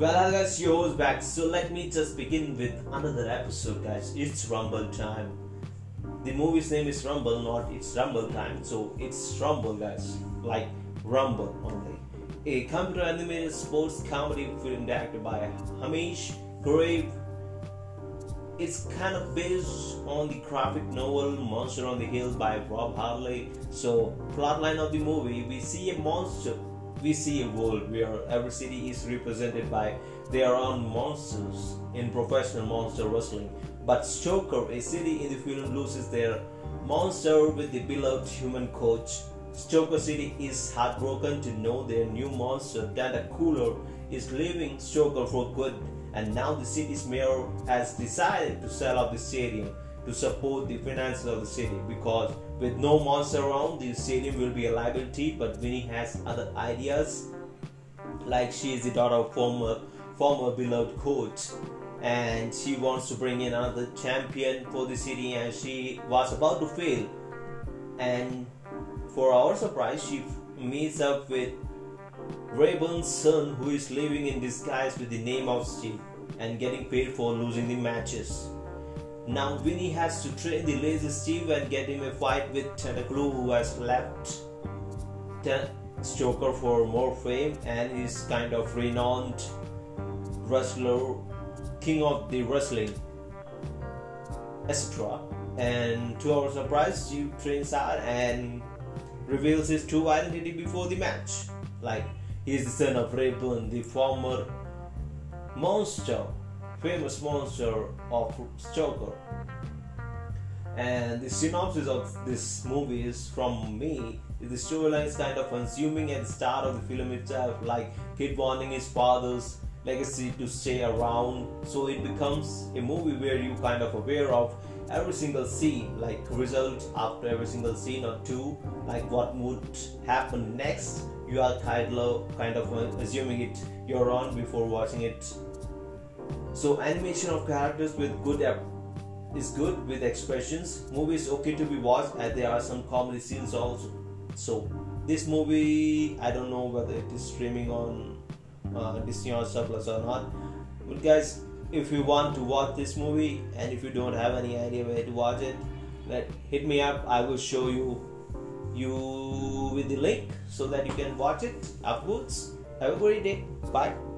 Hi guys, your host back. So let me just begin with another episode, guys. It's Rumble time. The movie's name is Rumble, not it's Rumble time. So it's Rumble, guys. Like Rumble only. A computer animated sports comedy film directed by Hamish Grieve. It's kind of based on the graphic novel Monster on the Hill by Rob Harrell. So, plotline of the movie, we see a monster we see a world where every city is represented by their own monsters in professional monster wrestling. But Stoker, a city in the film, loses their monster with the beloved human coach. Stoker City is heartbroken to know their new monster, Tentacular, is leaving Stoker for good, and now the city's mayor has decided to sell off the stadium to support the finances of the city because with no monster around, the stadium will be a liability. But Winnie has other ideas, like she is the daughter of former former beloved coach, and she wants to bring in another champion for the city, and she was about to fail. And for our surprise, she meets up with Rayburn's son, who is living in disguise with the name of Steve and getting paid for losing the matches. Now Winnie has to train the lazy Steve and get him a fight with Tentacular who has left Stoker for more fame and is kind of renowned wrestler, king of the wrestling, etc. And to our surprise, Steve trains hard and reveals his true identity before the match. Like he is the son of Rayburn, the former monster famous monster of Stoker. And the synopsis of this movie is from me. The storyline is kind of consuming at the start of the film itself, like kid wanting his father's legacy to stay around. So it becomes a movie where you kind of aware of every single scene, like result after every single scene or two, like what would happen next. You are kind of kind of uh, assuming it you're on before watching it so animation of characters with good is good with expressions. Movie is okay to be watched and there are some comedy scenes also. So this movie, I don't know whether it is streaming on uh, Disney or Plus or not. But guys, if you want to watch this movie and if you don't have any idea where to watch it, let hit me up. I will show you you with the link so that you can watch it afterwards. Have a great day. Bye.